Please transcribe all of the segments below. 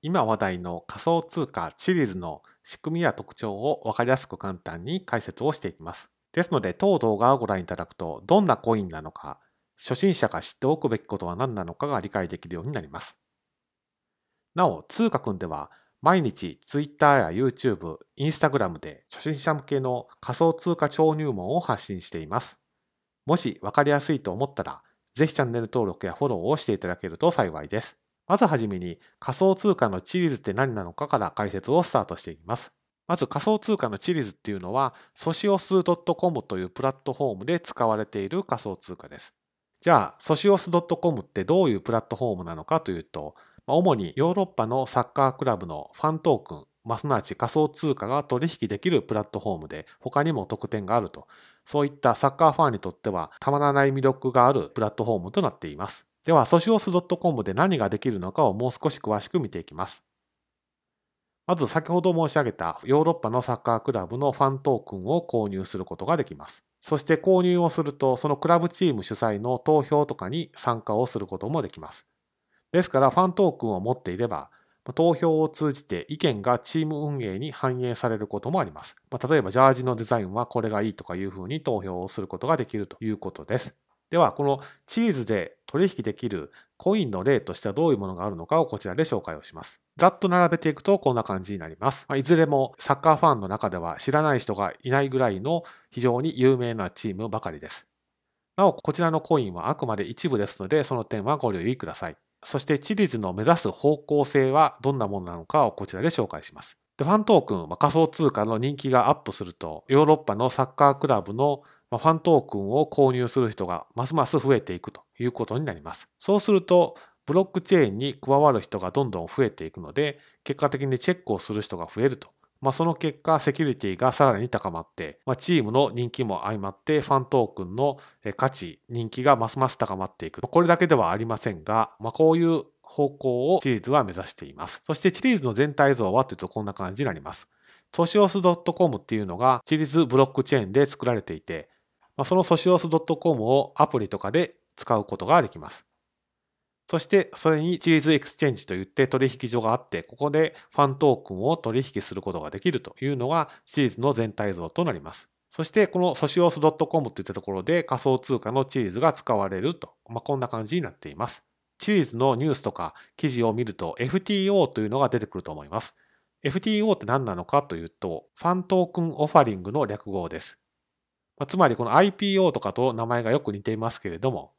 今話題の仮想通貨チリーズの仕組みや特徴をわかりやすく簡単に解説をしていきます。ですので、当動画をご覧いただくと、どんなコインなのか、初心者が知っておくべきことは何なのかが理解できるようになります。なお、通貨くんでは、毎日 Twitter や YouTube、Instagram で初心者向けの仮想通貨超入門を発信しています。もし分かりやすいと思ったら、ぜひチャンネル登録やフォローをしていただけると幸いです。まずはじめに仮想通貨のチリズって何なのかから解説をスタートしていきます。まず仮想通貨のチリズっていうのは、ソシオス .com というプラットフォームで使われている仮想通貨です。じゃあ、ソシオス .com ってどういうプラットフォームなのかというと、主にヨーロッパのサッカークラブのファントークン、ますなわち仮想通貨が取引できるプラットフォームで、他にも特典があると。そういったサッカーファンにとってはたまらない魅力があるプラットフォームとなっています。では、ソシオス .com で何ができるのかをもう少し詳しく見ていきます。まず先ほど申し上げたヨーロッパのサッカークラブのファントークンを購入することができます。そして購入をすると、そのクラブチーム主催の投票とかに参加をすることもできます。ですから、ファントークンを持っていれば、投票を通じて意見がチーム運営に反映されることもあります。ま、例えば、ジャージのデザインはこれがいいとかいうふうに投票をすることができるということです。では、このチーズで取引できるコインの例としてはどういうものがあるのかをこちらで紹介をします。ざっと並べていくとこんな感じになります。まあ、いずれもサッカーファンの中では知らない人がいないぐらいの非常に有名なチームばかりです。なお、こちらのコインはあくまで一部ですので、その点はご留意ください。そしてチリーズの目指す方向性はどんなものなのかをこちらで紹介します。でファントークン、まあ、仮想通貨の人気がアップすると、ヨーロッパのサッカークラブのファントークンを購入する人がますます増えていくということになります。そうすると、ブロックチェーンに加わる人がどんどん増えていくので、結果的にチェックをする人が増えると。まあ、その結果、セキュリティがさらに高まって、まあ、チームの人気も相まって、ファントークンの価値、人気がますます高まっていく。これだけではありませんが、まあ、こういう方向をシリーズは目指しています。そしてシリーズの全体像はというとこんな感じになります。Socios.com っていうのが Chiliz ブロックチェーンで作られていて、まあ、そのソシオス .com をアプリとかで使うことができます。そしてそれに Chiliz Exchange といって取引所があって、ここでファントークンを取引することができるというのが Chiliz の全体像となります。そしてこのソシオス .com といったところで仮想通貨のチーズが使われると、まあ、こんな感じになっています。チーズのニュースとか記事を見ると FTO というのが出てくると思います。FTO って何なのかというと、ファントークンオファリングの略語です。まあつまりこの IPO とかと名前がよく似ていますけれども、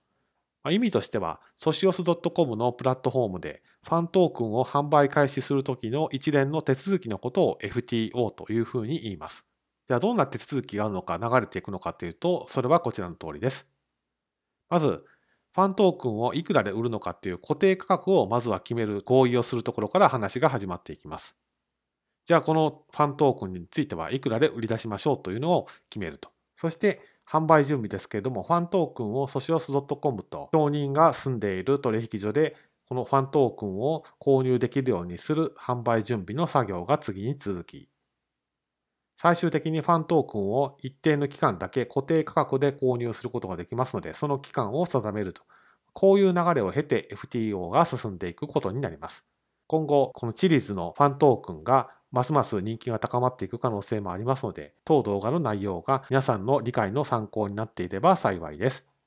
まあ意味としては、ソシオス .com のプラットフォームでファントークンを販売開始するときの一連の手続きのことを FTO というふうに言います。じゃあどんな手続きがあるのか流れていくのかというと、それはこちらの通りです。まず、ファントークンをいくらで売るのかっていう固定価格をまずは決める合意をするところから話が始まっていきます。じゃあこのファントークンについてはいくらで売り出しましょうというのを決めると。そして販売準備ですけれども、ファントークンをソシオス .com と承認が済んでいる取引所でこのファントークンを購入できるようにする販売準備の作業が次に続き、最終的にファントークンを一定の期間だけ固定価格で購入することができますので、その期間を定めると。こういう流れを経て FTO が進んでいくことになります。今後、このチリーズのファントークンがますます人気が高まっていく可能性もありますので、当動画の内容が皆さんの理解の参考になっていれば幸いです。